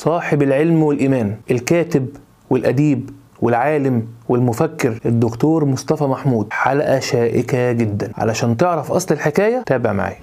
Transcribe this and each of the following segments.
صاحب العلم والإيمان الكاتب والأديب والعالم والمفكر الدكتور مصطفى محمود. حلقة شائكة جدا. علشان تعرف أصل الحكاية تابع معايا.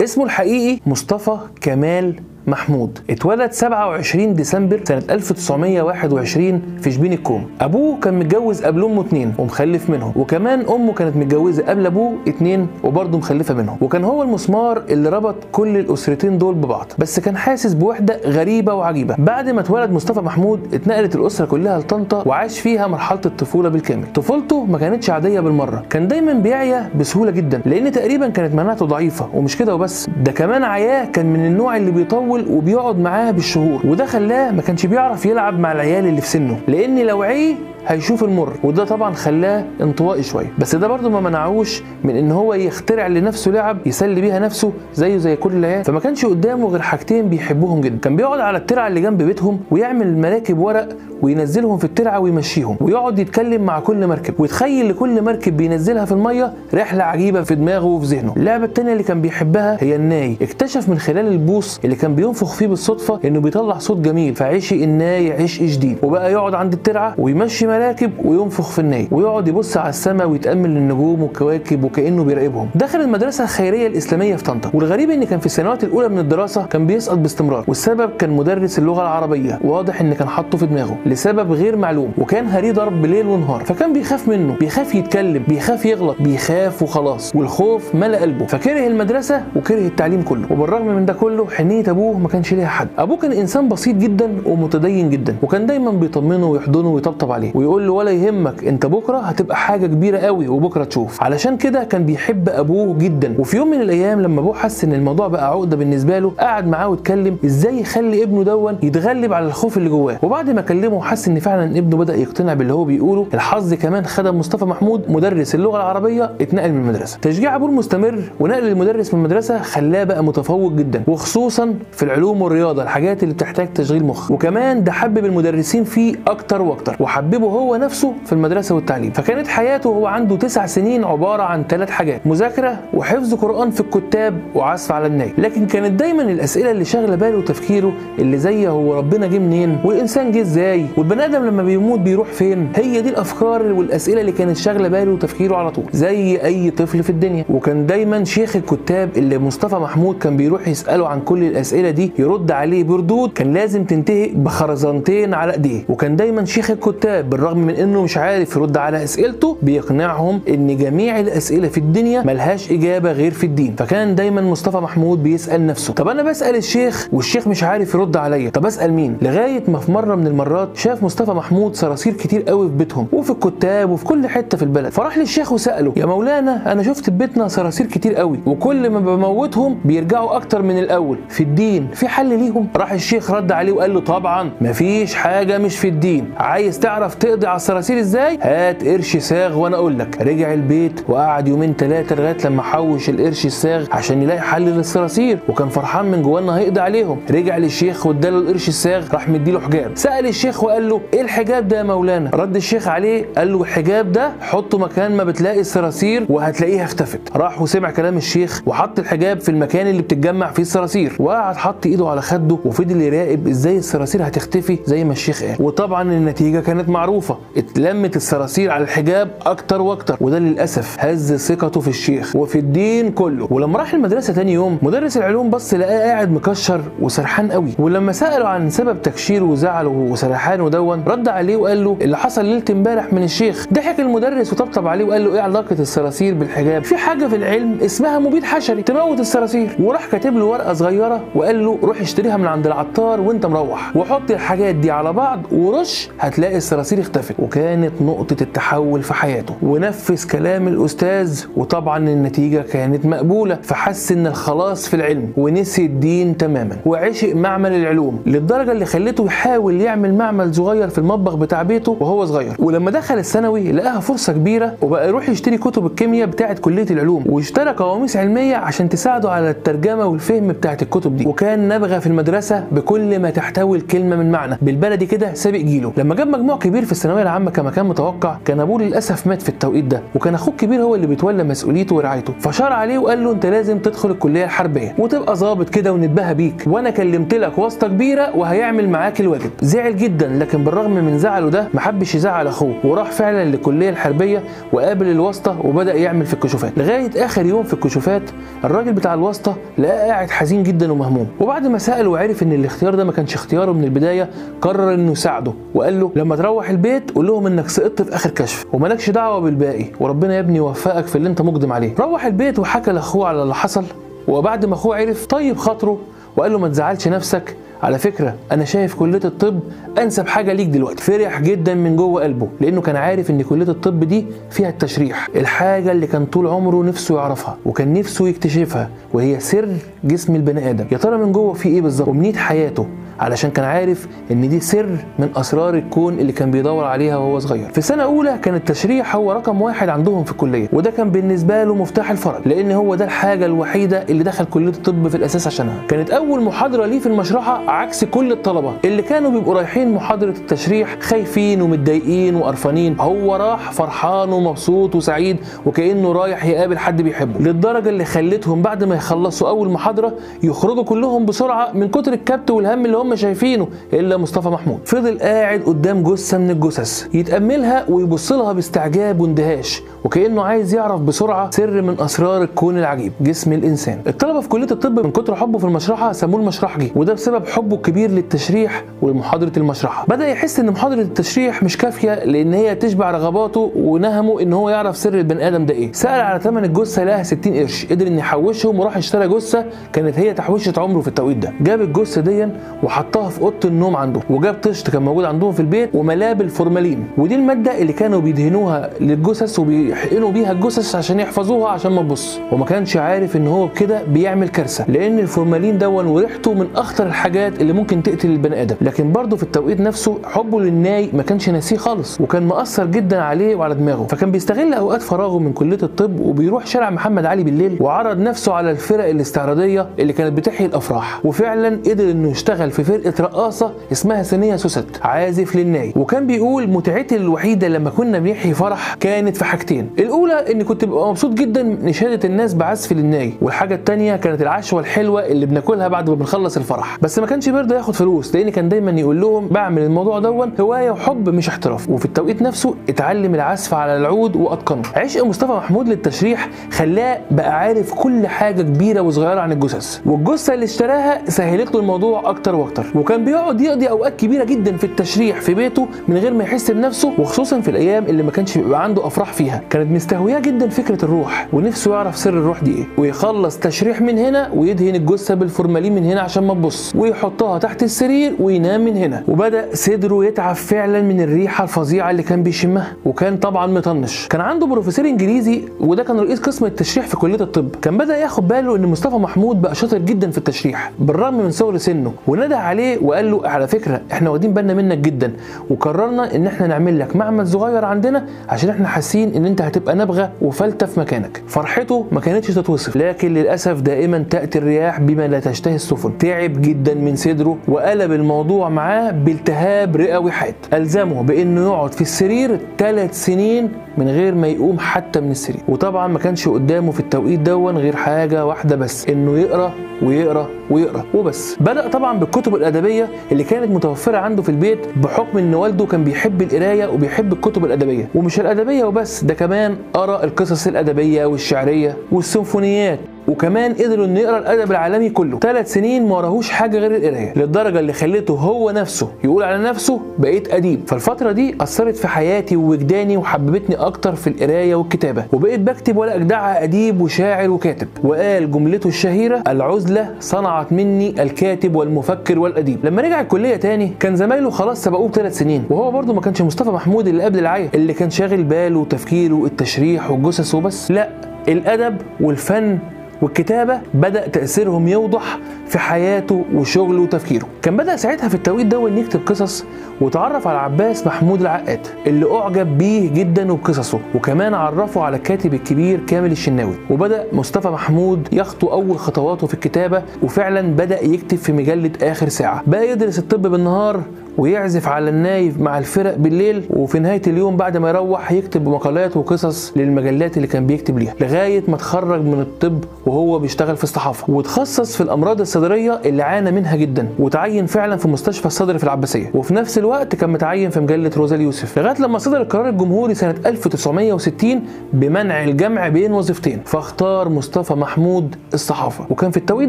اسمه الحقيقي مصطفى كمال محمود. اتولد 27 ديسمبر سنة 1921 في شبين الكوم. أبوه كان متجوز قبل أمه اتنين ومخلف منهم وكمان أمه كانت متجوزة قبل أبوه اتنين وبرضه مخلفة منهم. وكان هو المسمار اللي ربط كل الأسرتين دول ببعض بس كان حاسس بوحدة غريبة وعجيبة. بعد ما اتولد مصطفى محمود اتنقلت الأسرة كلها لطنطا وعاش فيها مرحلة الطفولة بالكامل. طفولته ما كانتش عادية بالمرة كان دايما بيعيا بسهولة جدا لأن تقريبا كانت مناعته ضعيفة ومش كده وبس. ده كمان عياه كان من النوع اللي بيطول وبيقعد معاه بالشهور وده خلاه ما كانش بيعرف يلعب مع العيال اللي في سنه لأن لو عيه هيشوف المر وده طبعا خلاه انطوائي شوية. بس ده برضه ما منعوش من إن هو يخترع لنفسه لعب يسلي بيها نفسه زيه زي كل العيال. فما كانش قدامه غير حاجتين بيحبهم جدا. كان بيقعد على الترعة اللي جنب بيتهم ويعمل مراكب ورق وينزلهم في الترعة ويمشيهم. ويقعد يتكلم مع كل مركب. ويتخيل لكل مركب بينزلها في المية رحلة عجيبة في دماغه وفي ذهنه. اللعبة التانية اللي كان بيحبها هي الناي. اكتشف من خلال البوص اللي كان بينفخ فيه بالصدفة إنه بيطلع صوت جميل فعشق الناي عشق جديد. وبقى يقعد عند الترعة ويمشي مراكب وينفخ في الناي ويقعد يبص على السماء ويتأمل النجوم والكواكب وكأنه بيراقبهم. دخل المدرسة الخيرية الإسلامية في طنطا. والغريب إن كان في السنوات الأولى من الدراسة كان بيسقط باستمرار. والسبب كان مدرس اللغة العربية. واضح إن كان حاطه في دماغه لسبب غير معلوم. وكان هريه ضرب ليل ونهار. فكان بيخاف منه. بيخاف يتكلم. بيخاف يغلط. بيخاف وخلاص. والخوف ملأ قلبه. فكره المدرسة وكره التعليم كله. وبالرغم من ده كله حنية أبوه ما كانش ليها حد. أبوه كان إنسان بسيط جدا ومتدين جدا. وكان دايما بيطمنه ويحضنه ويطبطب عليه. ويقول له ولا يهمك انت بكرة هتبقى حاجة كبيرة قوي وبكرة تشوف. علشان كده كان بيحب أبوه جدا. وفي يوم من الأيام لما أبوه حس إن الموضوع بقى عقدة بالنسبة له قعد معاه واتكلم إزاي يخلي ابنه دون يتغلب على الخوف اللي جواه. وبعد ما كلمه وحس إن فعلا ابنه بدأ يقتنع باللي هو بيقوله الحظ كمان خدم مصطفى محمود مدرس اللغة العربية اتنقل من المدرسة. تشجيع أبوه المستمر ونقل المدرس من المدرسة خلاه بقى متفوق جدا. وخصوصا في العلوم والرياضة الحاجات اللي بتحتاج تشغيل مخ. وكمان ده حبب المدرسين فيه أكتر وأكتر. وحببه هو نفسه في المدرسة والتعليم. فكانت حياته وهو عنده تسع سنين عبارة عن ثلاث حاجات مذاكرة وحفظ قرآن في الكتاب وعزف على الناي لكن كانت دايما الأسئلة اللي شاغلة باله وتفكيره اللي زي هو ربنا جه منين والإنسان جه إزاي والبني آدم لما بيموت بيروح فين؟ هي دي الأفكار والأسئلة اللي كانت شاغلة باله وتفكيره على طول. زي أي طفل في الدنيا. وكان دايما شيخ الكتاب اللي مصطفى محمود كان بيروح يسأله عن كل الأسئلة دي يرد عليه بردود كان لازم تنتهي بخرزانتين على إيديه. وكان دايما شيخ الكتاب بالرغم من إنه مش عارف يرد على أسئلته بيقنعهم إن جميع الأسئلة في الدنيا ملهاش إجابة غير في الدين. فكان دايما مصطفى محمود بيسأل نفسه طب أنا بسأل الشيخ والشيخ مش عارف يرد عليا طب أسأل مين؟ لغاية ما في مرة من المرات شاف مصطفى محمود صراصير كتير قوي في بيتهم وفي الكتاب وفي كل حتة في البلد. فراح للشيخ وسأله يا مولانا أنا شفت في بيتنا صراصير كتير قوي وكل ما بموتهم بيرجعوا أكتر من الأول في الدين في حل ليهم؟ راح الشيخ رد عليه وقال له طبعا مفيش حاجة مش في الدين عايز تعرف تقضي على الصراصير إزاي؟ هات قرش ساغ وأنا أقول لك. رجع البيت وقعد يومين ثلاثة لغاية لما حوش القرش الساغ عشان يلاقي حل للصراصير وكان فرحان من جواه إنه هيقضي عليهم. رجع للشيخ واداله القرش الساغ راح مديله حجاب. سأل الشيخ وقال له إيه الحجاب ده يا مولانا؟ رد الشيخ عليه قال له الحجاب ده حطه مكان ما بتلاقي الصراصير وهتلاقيها اختفت. راح وسمع كلام الشيخ وحط الحجاب في المكان اللي بتتجمع فيه الصراصير. وقعد حط إيده على خده وفضل يراقب إزاي الصراصير هتختفي زي ما الشيخ قال. وطبعا النتيجة كانت معروفة. اتلمت الصراصير على الحجاب أكتر وأكتر وده للأسف هز ثقته في الشيخ وفي الدين كله. ولما راح المدرسة تاني يوم مدرس العلوم بص لقاه قاعد مكشر وسرحان قوي. ولما سأله عن سبب تكشيره وزعله وسرحانه دون رد عليه وقال له اللي حصل ليلة امبارح من الشيخ. ضحك المدرس وطبطب عليه وقال له إيه علاقة الصراصير بالحجاب؟ في حاجة في العلم اسمها مبيد حشري تموت الصراصير. وراح كاتب له ورقة صغيرة وقال له روح اشتريها من عند العطار وأنت مروح وحط الحاجات دي على بعض ورش هتلاقي الصراصير اختفت وكانت نقطة التحول في حياته. ونفذ كلام الأستاذ وطبعا النتيجة كانت مقبولة فحس إن الخلاص في العلم ونسي الدين تماما. وعشق معمل العلوم للدرجة اللي خلته يحاول يعمل معمل صغير في المطبخ بتاع بيته وهو صغير. ولما دخل الثانوي لقاها فرصة كبيرة وبقى يروح يشتري كتب الكيمياء بتاعة كلية العلوم. واشترى قواميس علمية عشان تساعده على الترجمة والفهم بتاعة الكتب دي. وكان نبغى في المدرسة بكل ما تحتوي الكلمة من معنى. بالبلدي كده سابق جيله. لما جاب مجموع كبير في الثانوية العامة كما كان متوقع كان أبوه للأسف مات في التوقيت ده وكان أخوه الكبير هو اللي بيتولى مسؤوليته ورعايته. فشار عليه وقال له أنت لازم تدخل الكلية الحربية وتبقى ظابط كده ونتباهى بيك. وأنا كلمت لك واسطة كبيرة وهيعمل معاك الواجب. زعل جدا لكن بالرغم من زعله ده ما حبش يزعل أخوه. وراح فعلا للكلية الحربية وقابل الواسطة وبدأ يعمل في الكشوفات. لغاية آخر يوم في الكشوفات الراجل بتاع الواسطة لقاه قاعد حزين جدا ومهموم. وبعد ما سال وعرف إن الاختيار ده ما كانش اختياره من البداية قرر إنه يساعده. وقال له لما تروح البيت قول لهم إنك سقطت في آخر كشف ومالكش دعوة بالباقي وربنا يا ابني يوفقك في اللي أنت مقدم عليه. روح البيت وحكى لأخوه على اللي حصل وبعد ما أخوه عرف طيب خاطره وقال له ما تزعلش نفسك على فكرة أنا شايف كلية الطب أنسب حاجة ليك دلوقتي. فرح جدا من جوه قلبه لأنه كان عارف إن كلية الطب دي فيها التشريح الحاجة اللي كان طول عمره نفسه يعرفها وكان نفسه يكتشفها وهي سر جسم البني آدم. يا ترى من جوه في إيه بالظبط؟ ومنيت حياته علشان كان عارف إن دي سر من أسرار الكون اللي كان بيدور عليها وهو صغير. في سنة أولى كان التشريح هو رقم واحد عندهم في الكلية وده كان بالنسبة له مفتاح الفرج لأن هو ده الحاجة الوحيدة اللي دخل كلية الطب في الأساس عشانها. كانت أول محاضرة ليه في المشرحة عكس كل الطلبة اللي كانوا بيبقوا رايحين محاضرة التشريح خايفين ومتضايقين وقرفانين. هو راح فرحان ومبسوط وسعيد وكأنه رايح يقابل حد بيحبه. للدرجة اللي خلتهم بعد ما يخلصوا أول محاضرة يخرجوا كلهم بسرعة من كتر الكبت والهم اللي هم شايفينه إلا مصطفى محمود. فضل قاعد قدام جثة من الجثث يتأملها ويبص لها باستعجاب واندهاش وكأنه عايز يعرف بسرعة سر من أسرار الكون العجيب جسم الإنسان. الطلبة في كلية الطب من كتر حبه في المشرحة سموه المشرحجي وده بسبب حبه الكبير للتشريح ولمحاضره المشرحة. بدأ يحس إن محاضرة التشريح مش كافية لأن هي تشبع رغباته ونهمه إن هو يعرف سر البني آدم ده إيه. سأل على ثمن الجثة لقاها 60 قرش. قدر إن يحوشهم وراح اشترى جثة كانت هي تحويشة عمره في التوقيت ده. جاب الجثة دي وحطها في أوضة النوم عنده. وجاب طشت كان موجود عندهم في البيت وملاه بالفورمالين ودي المادة اللي كانوا بيدهنوها للجثث وبيحقنوا بيها الجثث عشان يحفظوها عشان ما تبوظش. وما كانش عارف إن هو كده بيعمل كارثة. لأن الفورمالين دون وريحته من أخطر الحاجات اللي ممكن تقتل البني آدم. لكن برضه في التوقيت نفسه حبه للناي ما كانش ناسيه خالص وكان مأثر جدا عليه وعلى دماغه. فكان بيستغل أوقات فراغه من كلية الطب وبيروح شارع محمد علي بالليل وعرض نفسه على الفرق الاستعراضية اللي كانت بتحيي الأفراح. وفعلا قدر إنه يشتغل في فرقة رقاصة اسمها سنية سوست عازف للناي. وكان بيقول متعتي الوحيدة لما كنا بنحيي فرح كانت في حاجتين. الأولى إني كنت ببقى مبسوط جدا من إشادة الناس بعزف للناي والحاجة الثانية كانت العشوة الحلوة اللي بناكلها بعد ما بنخلص الفرح. بس ما كانش بيرضى ياخد فلوس لأن كان دايما يقول لهم بعمل الموضوع دون هواية وحب مش احتراف. وفي التوقيت نفسه اتعلم العزف على العود وأتقنه. عشق مصطفى محمود للتشريح خلاه بقى عارف كل حاجة كبيرة وصغيرة عن الجثث. والجثة اللي اشتراها سهلت له الموضوع أكتر وأكتر. وكان بيقعد يقضي أوقات كبيرة جدا في التشريح في بيته من غير ما يحس بنفسه وخصوصا في الأيام اللي ما كانش بيبقى عنده أفراح فيها. كانت مستهوية جدا فكرة الروح ونفسه يعرف سر الروح دي إيه. ويخلص تشريح من هنا ويدهن الجثة بالفورمالين من هنا عشان ما تبص. ويحطها تحت السرير وينام من هنا. وبدأ صدره يتعب فعلا من الريحة الفظيعة اللي كان بيشمها وكان طبعا مطنش. كان عنده بروفيسور إنجليزي وده كان رئيس قسم التشريح في كلية الطب. كان بدأ ياخد باله إن مصطفى محمود بقى شاطر جدا في التشريح بالرغم من صغر سنه. ونادى عليه وقال له على فكرة إحنا واخدين بالنا منك جدا. وقررنا إن إحنا نعمل لك معمل صغير عندنا عشان إحنا حاسين إن إنت هتبقى نابغة وفلتة في مكانك. فرحته ما كانتش تتوصف لكن للأسف دائما تأتي الرياح بما لا تشتهي السفن. تعب جدا من صدره وقلب الموضوع معاه بالتهاب رئوي حاد. ألزمه بإنه يقعد في السرير ثلاث سنين من غير ما يقوم حتى من السرير. وطبعا ما كانش قدامه في التوقيت دون غير حاجة واحدة بس إنه يقرأ ويقرأ ويقرأ وبس. بدأ طبعا بالكتب الأدبية اللي كانت متوفرة عنده في البيت بحكم إن والده كان بيحب القراية وبيحب الكتب الأدبية. ومش الأدبية وبس ده كمان قرأ القصص الأدبية والشعرية والسيمفونيات. وكمان قدروا إنه يقرأ الأدب العالمي كله. ثلاث سنين ما وراهوش حاجة غير القراية. للدرجة اللي خلته هو نفسه يقول على نفسه بقيت أديب. فالفترة دي أثرت في حياتي ووجداني وحببتني أكتر في القراية والكتابة. وبقيت بكتب ولا اجدعها أديب وشاعر وكاتب. وقال جملته الشهيرة العزلة صنعت مني الكاتب والمفكر والأديب. لما رجع الكلية تاني كان زمايله خلاص سبقوه بثلاث سنين. وهو برضه ما كانش مصطفى محمود اللي قبل العيا اللي كان شاغل باله وتفكيره التشريح والجثث وبس. لا الأدب والفن والكتابة بدأ تأثيرهم يوضح في حياته وشغله وتفكيره. كان بدأ ساعتها في التوقيت ده يكتب قصص وتعرف على عباس محمود العقاد اللي أعجب بيه جدا وبقصصه وكمان عرفه على الكاتب الكبير كامل الشناوي. وبدأ مصطفى محمود يخطو أول خطواته في الكتابة وفعلا بدأ يكتب في مجلة آخر ساعة. بقى يدرس الطب بالنهار ويعزف على النايف مع الفرق بالليل وفي نهاية اليوم بعد ما يروح يكتب مقالات وقصص للمجلات اللي كان بيكتب ليها لغاية ما اتخرج من الطب وهو بيشتغل في الصحافة وتخصص في الأمراض الصدرية اللي عانى منها جدا وتعين فعلا في مستشفى الصدر في العباسية وفي نفس الوقت كان متعين في مجلة روزا اليوسف لغاية لما صدر القرار الجمهوري سنة 1960 بمنع الجمع بين وظيفتين فاختار مصطفى محمود الصحافة وكان في التوقيت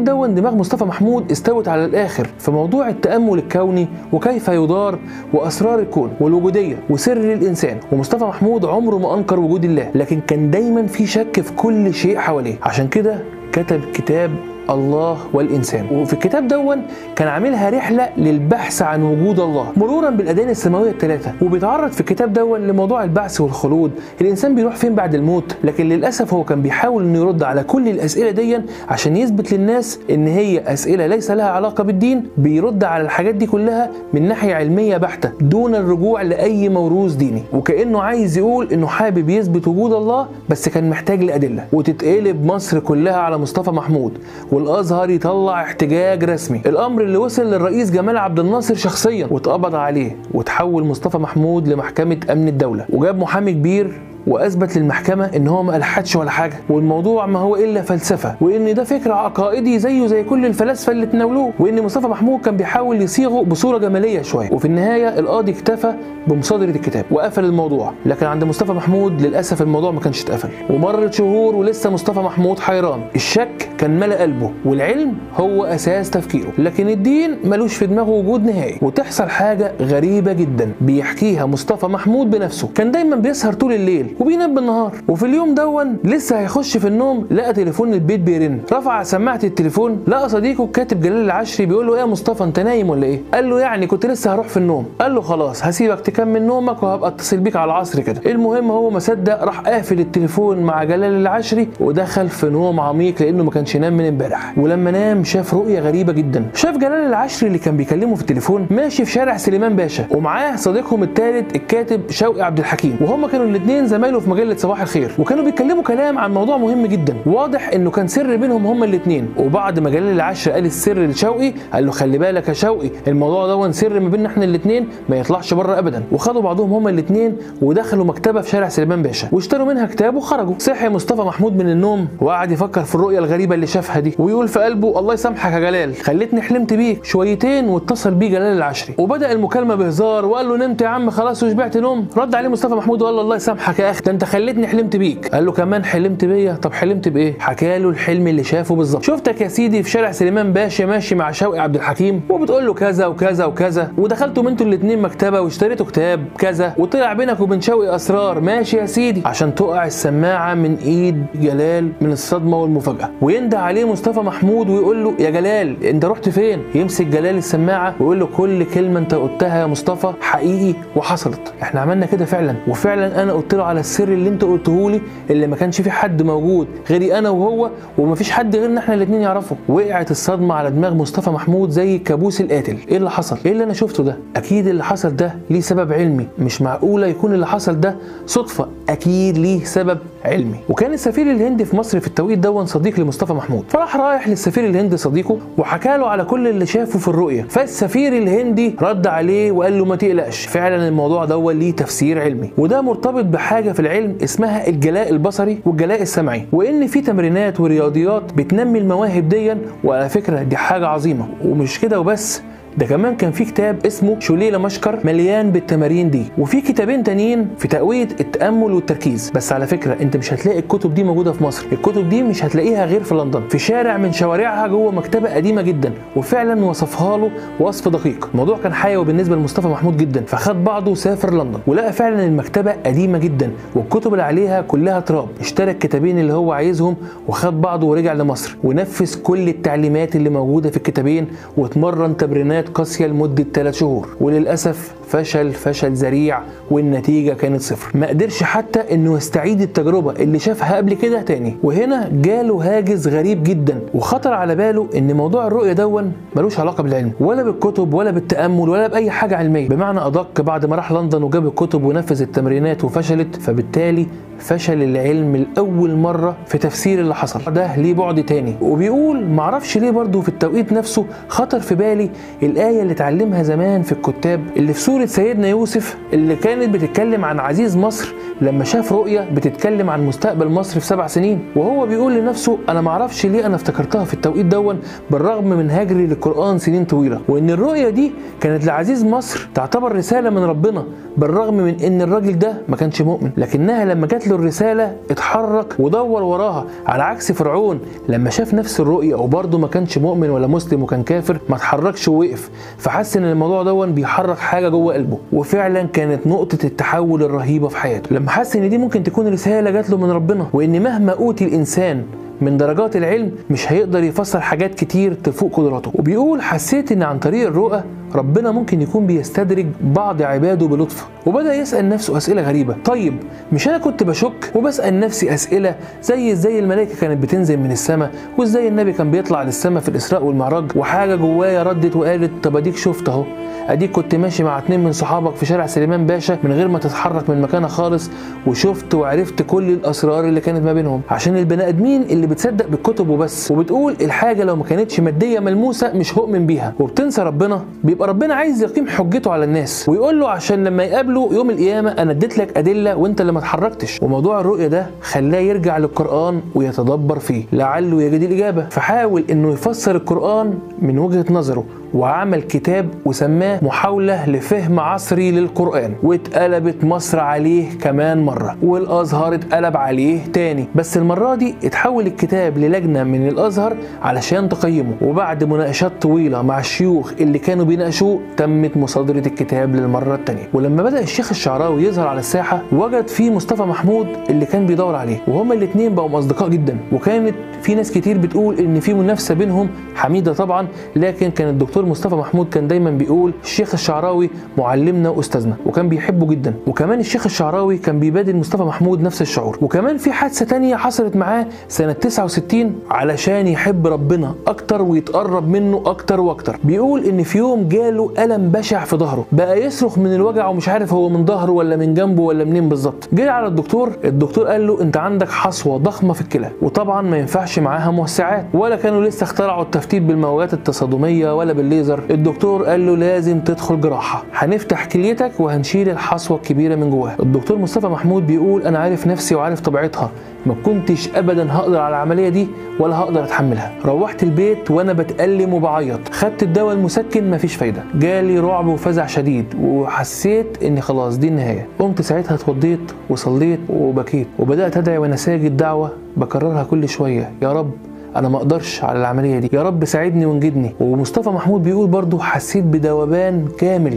دون دماغ مصطفى محمود استوت على الآخر في موضوع التأمل الكوني وكيف يدار وأسرار الكون والوجودية وسر الانسان ومصطفى محمود عمره ما أنكر وجود الله لكن كان دايما في شك في كل شيء حواليه. عشان كده كتب كتاب الله والإنسان. وفي الكتاب دون كان عاملها رحلة للبحث عن وجود الله مرورا بالأديان السماوية الثلاثة. وبيتعرض في الكتاب دون لموضوع البعث والخلود. الإنسان بيروح فين بعد الموت؟ لكن للأسف هو كان بيحاول إنه يرد على كل الأسئلة دي عشان يثبت للناس إن هي أسئلة ليس لها علاقة بالدين. بيرد على الحاجات دي كلها من ناحية علمية بحتة دون الرجوع لأي موروث ديني. وكأنه عايز يقول إنه حابب يثبت وجود الله بس كان محتاج لأدلة. وتتقلب مصر كلها على مصطفى محمود. والأزهر يطلع احتجاج رسمي. الأمر اللي وصل للرئيس جمال عبد الناصر شخصيا واتقبض عليه وتحول مصطفى محمود لمحكمة أمن الدولة وجاب محامي كبير وأثبت للمحكمة إن هو ما الحدش ولا حاجة والموضوع ما هو إلا فلسفة وإن ده فكر عقائدي زيه زي كل الفلاسفة اللي تناولوه وإن مصطفى محمود كان بيحاول يصيغه بصورة جمالية شوية وفي النهاية القاضي اكتفى بمصادره الكتاب وقفل الموضوع لكن عند مصطفى محمود للأسف الموضوع ما كانش اتقفل ومرت شهور ولسه مصطفى محمود حيران الشك كان ملأ قلبه والعلم هو أساس تفكيره لكن الدين ملوش في دماغه وجود نهائي وتحصل حاجة غريبة جدا بيحكيها مصطفى محمود بنفسه كان دايما بيسهر طول الليل وبينام بالنهار. وفي اليوم دون لسه هيخش في النوم لقى تليفون البيت بيرن. رفع سماعة التليفون لقى صديقه الكاتب جلال العشري بيقول له إيه يا مصطفى أنت نايم ولا إيه؟ قال له يعني كنت لسه هروح في النوم. قال له خلاص هسيبك تكمل نومك وهبقى اتصل بيك على العصر كده. المهم هو ما صدق راح قافل التليفون مع جلال العشري ودخل في نوم عميق لأنه ما كانش نام من امبارح. ولما نام شاف رؤية غريبة جدا. شاف جلال العشري اللي كان بيكلمه في التليفون ماشي في شارع سليمان باشا ومعاه صديقهم الثالث الكاتب شوقي عبد الحكيم. وهما كانوا الاثنين زمايله في مجلة صباح الخير وكانوا بيتكلموا كلام عن موضوع مهم جدا. واضح إنه كان سر بينهم هما الاثنين وبعد ما جلال العشري قال السر لشوقي قال له خلي بالك يا شوقي الموضوع ده سر ما بيننا إحنا الاثنين ما يطلعش بره ابدا. وخدوا بعضهم هما الاثنين ودخلوا مكتبة في شارع سليمان باشا. واشتروا منها كتاب وخرجوا. صحي مصطفى محمود من النوم وقعد يفكر في الرؤية الغريبة اللي شافها دي. ويقول في قلبه الله يسامحك يا جلال خلتني حلمت بيك شويتين واتصل بيه جلال العشري. وبدأ المكالمة بهزار وقال له نمت يا عم خلاص وشبعت نوم. رد عليه مصطفى محمود وقال له الله يسامحك يا أخي ده انت خلتني حلمت بيك. قال له كمان حلمت بيا؟ طب حلمت بإيه؟ حكى له الحلم اللي شافه بالظبط. شفتك يا سيدي في شارع سليمان باشا ماشي مع شوقي عبد الحكيم وبتقول له كذا وكذا وكذا ودخلتوا أنتوا الاثنين مكتبة واشتريتوا كتاب كذا وطلع بينك وبين شوقي أسرار. ماشي يا سيدي. عشان تقع السماعة من إيد جلال من الصدمة والمفاجأة. وينده عليه مصطفى محمود ويقول له يا جلال انت رحت فين؟ يمسك جلال السماعة ويقول له كل كلمة انت قلتها يا مصطفى حقيقي وحصلت. إحنا عملنا كده فعلا وفعلا أنا قلت له على السر اللي انت قلته لي اللي ما كانش في حد موجود غيري أنا وهو ومفيش حد غيرنا إحنا الاثنين يعرفه. وقعت الصدمة على دماغ مصطفى محمود زي كابوس القاتل. إيه اللي حصل؟ إيه اللي أنا شفته ده؟ أكيد اللي حصل ده ليه سبب علمي. مش معقولة يكون اللي حصل ده صدفة. أكيد ليه سبب علمي. وكان السفير الهندي في مصر في التوقيت دون صديق لمصطفى محمود. فراح رايح للسفير الهندي صديقه وحكى له على كل اللي شافه في الرؤية. فالسفير الهندي رد عليه وقال له ما تقلقش فعلا الموضوع دون ليه تفسير علمي. وده مرتبط بحاجة في العلم اسمها الجلاء البصري والجلاء السمعي. وإن في تمرينات ورياضيات بتنمي المواهب ديا وعلى فكرة دي حاجة عظيمة. ومش كده وبس. ده كمان كان في كتاب اسمه شليلة مشكر مليان بالتمارين دي وفي كتابين تانيين في تقوية التأمل والتركيز. بس على فكرة انت مش هتلاقي الكتب دي موجودة في مصر. الكتب دي مش هتلاقيها غير في لندن في شارع من شوارعها جوه مكتبة قديمة جدا وفعلا وصفها له وصف دقيق. الموضوع كان حيوي بالنسبة لمصطفى محمود جدا فخد بعضه وسافر لندن ولقى فعلا المكتبة قديمة جدا والكتب اللي عليها كلها تراب. اشترى الكتابين اللي هو عايزهم وخد بعضه ورجع لمصر ونفذ كل التعليمات اللي موجودة في الكتابين واتمرن تمرينات قاسية لمدة 3 شهور وللأسف فشل فشل ذريع والنتيجة كانت صفر. ما قدرش حتى إنه يستعيد التجربة اللي شافها قبل كده تاني. وهنا جاله هاجس غريب جدا وخطر على باله إن موضوع الرؤية دون ملوش علاقة بالعلم ولا بالكتب ولا بالتأمل ولا بأي حاجة علمية. بمعنى أدق بعد ما راح لندن وجاب الكتب ونفذ التمرينات وفشلت فبالتالي فشل العلم لأول مرة في تفسير اللي حصل. ده ليه بعد تاني؟ وبيقول معرفش ليه برضه في التوقيت نفسه خطر في بالي الآية اللي اتعلمها زمان في الكتاب اللي في سورة سيدنا يوسف اللي كانت بتتكلم عن عزيز مصر لما شاف رؤية بتتكلم عن مستقبل مصر في سبع سنين وهو بيقول لنفسه أنا معرفش ليه أنا افتكرتها في التوقيت دون بالرغم من هجري للقرآن سنين طويلة وإن الرؤية دي كانت لعزيز مصر تعتبر رسالة من ربنا بالرغم من إن الراجل ده ما كانش مؤمن لكنها لما جات له الرسالة اتحرك ودور وراها على عكس فرعون لما شاف نفس الرؤية وبرضه ما كانش مؤمن ولا مسلم وكان كافر ما اتحركش ووقف. فحس إن الموضوع دون بيحرك حاجة جوه قلبه. وفعلا كانت نقطة التحول الرهيبة في حياته. لما حس إن دي ممكن تكون رسالة جات له من ربنا وإن مهما أوتي الإنسان من درجات العلم مش هيقدر يفسر حاجات كتير تفوق قدراته. وبيقول حسيت إن عن طريق الرؤى ربنا ممكن يكون بيستدرج بعض عباده بلطف. وبدأ يسأل نفسه أسئلة غريبة. طيب مش أنا كنت بشك وبسأل نفسي أسئلة زي إزاي الملائكة كانت بتنزل من السماء وإزاي النبي كان بيطلع للسماء في الإسراء والمعراج وحاجة جوايا ردت وقالت طب أديك شفت أهو. أديك كنت ماشي مع اتنين من صحابك في شارع سليمان باشا من غير ما تتحرك من مكانها خالص وشفت وعرفت كل الأسرار اللي كانت ما بينهم. عشان البني آدمين اللي بتصدق بالكتب وبس. وبتقول الحاجة لو ما كانتش مادية ملموسة مش هؤمن بيها. وبتنسى ربنا. بيبقى ربنا عايز يقيم حجته على الناس. ويقول له عشان لما يقابله يوم القيامة أنا اديت لك أدلة وأنت اللي ما اتحركتش. وموضوع الرؤية ده خلاه يرجع للقرآن ويتدبر فيه. لعله يجد الإجابة. فحاول إنه يفسر القرآن من وجهة نظره. وعمل كتاب وسماه محاولة لفهم عصري للقرآن واتقلبت مصر عليه كمان مرة والأزهر اتقلب عليه تاني. بس المرة دي اتحول الكتاب للجنة من الأزهر علشان تقيمه. وبعد مناقشات طويلة مع الشيوخ اللي كانوا بيناقشوه تمت مصادرة الكتاب للمرة التانية. ولما بدأ الشيخ الشعراوي يظهر على الساحة وجد فيه مصطفى محمود اللي كان بيدور عليه. وهما الاتنين بقوا أصدقاء جدا. وكانت في ناس كتير بتقول إن في منافسة بينهم حميدة طبعا لكن كان الدكتور مصطفى محمود كان دايما بيقول الشيخ الشعراوي معلمنا وأستاذنا وكان بيحبه جدا. وكمان الشيخ الشعراوي كان بيبادل مصطفى محمود نفس الشعور. وكمان في حادثة تانية حصلت معاه سنة 69 علشان يحب ربنا أكتر ويتقرب منه أكتر وأكتر. بيقول إن في يوم جاله ألم بشع في ظهره. بقى يصرخ من الوجع ومش عارف هو من ظهره ولا من جنبه ولا منين بالظبط. جه على الدكتور الدكتور قال له أنت عندك حصوة ضخمة في الكلى وطبعا ما ينفعش معاها موسعات ولا كانوا لسه اخترعوا التفتيت بالموجات التصادمية ولا بالليزر الدكتور قال له لازم تدخل جراحة. هنفتح كليتك وهنشيل الحصوة الكبيرة من جواها. الدكتور مصطفى محمود بيقول أنا عارف نفسي وعارف طبيعتها. ما كنتش ابدا هقدر على العملية دي ولا هقدر أتحملها. روحت البيت وأنا بتألم وبعيط. خدت الدواء المسكن مفيش فايدة. جالي رعب وفزع شديد وحسيت ان خلاص دي النهاية. قمت ساعتها اتوضيت وصليت وبكيت. وبدأت أدعي وأنا ساجد دعوه بكررها كل شوية. يا رب أنا ما أقدرش على العملية دي. يا رب ساعدني وانجدني ومصطفى محمود بيقول برضو حسيت بدوبان كامل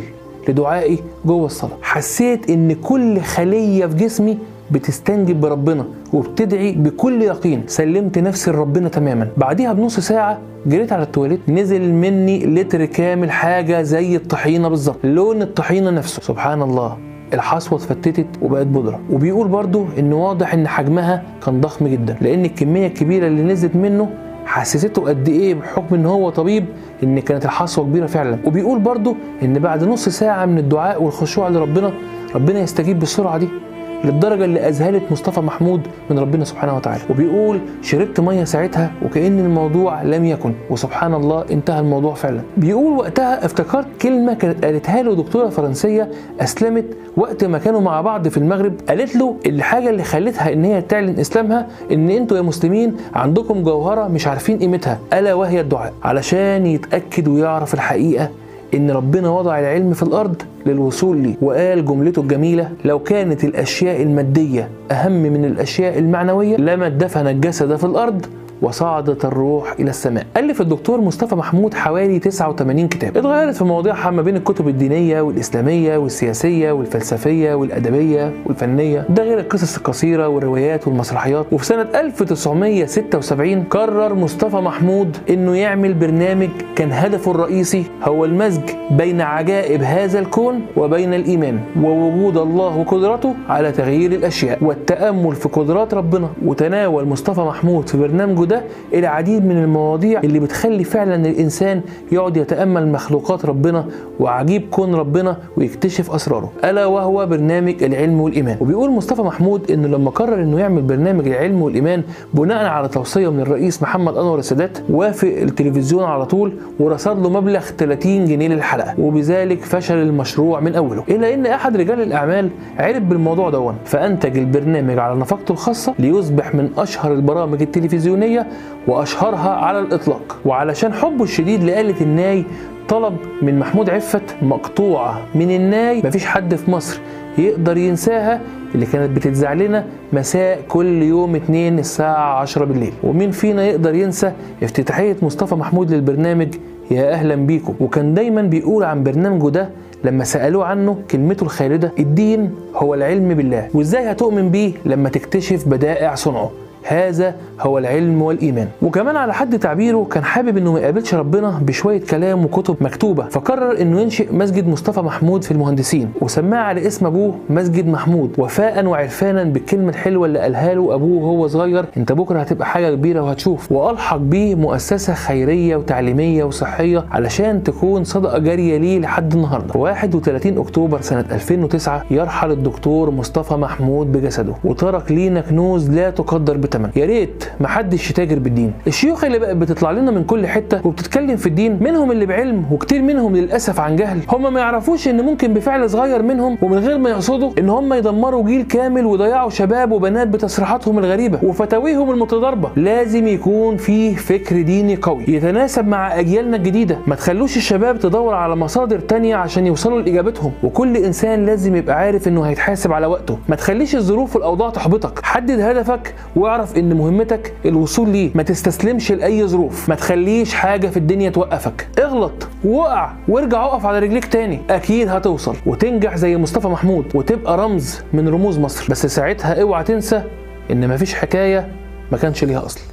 لدعائي جوه الصلاة. حسيت إن كل خلية في جسمي بتستنجب بربنا وبتدعي بكل يقين. سلمت نفسي لربنا تماما. بعديها بنص ساعة جريت على التواليت. نزل مني لتر كامل حاجة زي الطحينة بالظبط. لون الطحينة نفسه. سبحان الله. الحصوه اتفتتت وبقت بودرة. وبيقول برضو إن واضح إن حجمها كان ضخم جدا لأن الكمية الكبيرة اللي نزلت منه حسسته قد إيه بحكم إن هو طبيب إن كانت الحصوة كبيرة فعلا. وبيقول برضو إن بعد نص ساعة من الدعاء والخشوع لربنا ربنا يستجيب بالسرعة دي. للدرجة اللي أذهلت مصطفى محمود من ربنا سبحانه وتعالى. وبيقول شربت مية ساعتها وكأن الموضوع لم يكن. وسبحان الله انتهى الموضوع فعلا. بيقول وقتها افتكرت كلمة كانت قالتها له دكتورة فرنسية أسلمت وقت ما كانوا مع بعض في المغرب قالت له الحاجة اللي خلتها إن هي تعلن إسلامها إن أنتوا يا مسلمين عندكم جوهرة مش عارفين قيمتها ألا وهي الدعاء. علشان يتأكد ويعرف الحقيقة إن ربنا وضع العلم في الأرض للوصول ليه وقال جملته الجميلة لو كانت الأشياء المادية أهم من الأشياء المعنوية لما اتدفن الجسد في الأرض وصعدت الروح إلى السماء. الف الدكتور مصطفى محمود حوالي 89 كتاب. اتغيرت في مواضيعها ما بين الكتب الدينية والإسلامية والسياسية والفلسفية والأدبية والفنية. ده غير القصص القصيرة والروايات والمسرحيات. وفي سنة 1976 قرر مصطفى محمود إنه يعمل برنامج كان هدفه الرئيسي هو المزج بين عجائب هذا الكون وبين الإيمان ووجود الله وقدرته على تغيير الأشياء. والتأمل في قدرات ربنا. وتناول مصطفى محمود في برنامجه ده ده العديد من المواضيع اللي بتخلي فعلا الإنسان يقعد يتأمل مخلوقات ربنا وعجيب كون ربنا ويكتشف أسراره. ألا وهو برنامج العلم والإيمان. وبيقول مصطفى محمود انه لما قرر إنه يعمل برنامج العلم والإيمان بناء على توصية من الرئيس محمد أنور السادات وافق التلفزيون على طول ورصد له مبلغ 30 جنيه للحلقة. وبذلك فشل المشروع من أوله. إلا إن أحد رجال الأعمال عرف بالموضوع دون فأنتج البرنامج على نفقته الخاصة ليصبح من أشهر البرامج التلفزيونية وأشهرها على الإطلاق. وعلشان حبه الشديد لآلة الناي طلب من محمود عفت مقطوعة من الناي. مفيش حد في مصر يقدر ينساها اللي كانت بتتذاع لنا مساء كل يوم اتنين الساعة 10 بالليل. ومين فينا يقدر ينسى افتتاحية مصطفى محمود للبرنامج يا أهلا بيكم؟ وكان دايما بيقول عن برنامجه ده لما سألوه عنه كلمته الخالدة الدين هو العلم بالله. وإزاي هتؤمن بيه لما تكتشف بدائع صنعه؟ هذا هو العلم والإيمان. وكمان على حد تعبيره كان حابب إنه ما يقابلش ربنا بشوية كلام وكتب مكتوبة فقرر إنه ينشئ مسجد مصطفى محمود في المهندسين وسماه على اسم أبوه مسجد محمود وفاء وعرفانا بالكلمة الحلوة اللي قالها له أبوه وهو صغير أنت بكرة هتبقى حاجة كبيرة وهتشوف. وألحق بيه مؤسسة خيرية وتعليمية وصحية علشان تكون صدقة جارية ليه لحد النهارده. 31 أكتوبر سنة 2009 يرحل الدكتور مصطفى محمود بجسده وترك لينا كنوز لا تقدر بالثمن يا ريت محدش يتاجر بالدين. الشيوخ اللي بقت بتطلع لنا من كل حتة وبتتكلم في الدين منهم اللي بعلم وكتير منهم للأسف عن جهل. هم ما يعرفوش إن ممكن بفعل صغير منهم ومن غير ما يقصدوا إن هم يدمروا جيل كامل ويضيعوا شباب وبنات بتصريحاتهم الغريبة وفتاويهم المتضاربة. لازم يكون فيه فكر ديني قوي يتناسب مع أجيالنا الجديدة. ما تخلوش الشباب تدور على مصادر تانية عشان يوصلوا لإجابتهم. وكل إنسان لازم يبقى عارف إنه هيتحاسب على وقته. ما تخليش الظروف والأوضاع تحبطك. حدد هدفك واعرف إن مهمتك الوصول ليه. ما تستسلمش لأي ظروف. ما تخليش حاجة في الدنيا توقفك. اغلط. وقع. وارجع اقف على رجليك تاني. أكيد هتوصل. وتنجح زي مصطفى محمود. وتبقى رمز من رموز مصر. بس ساعتها اوعى تنسى إن مفيش حكاية ما كانش ليها أصل.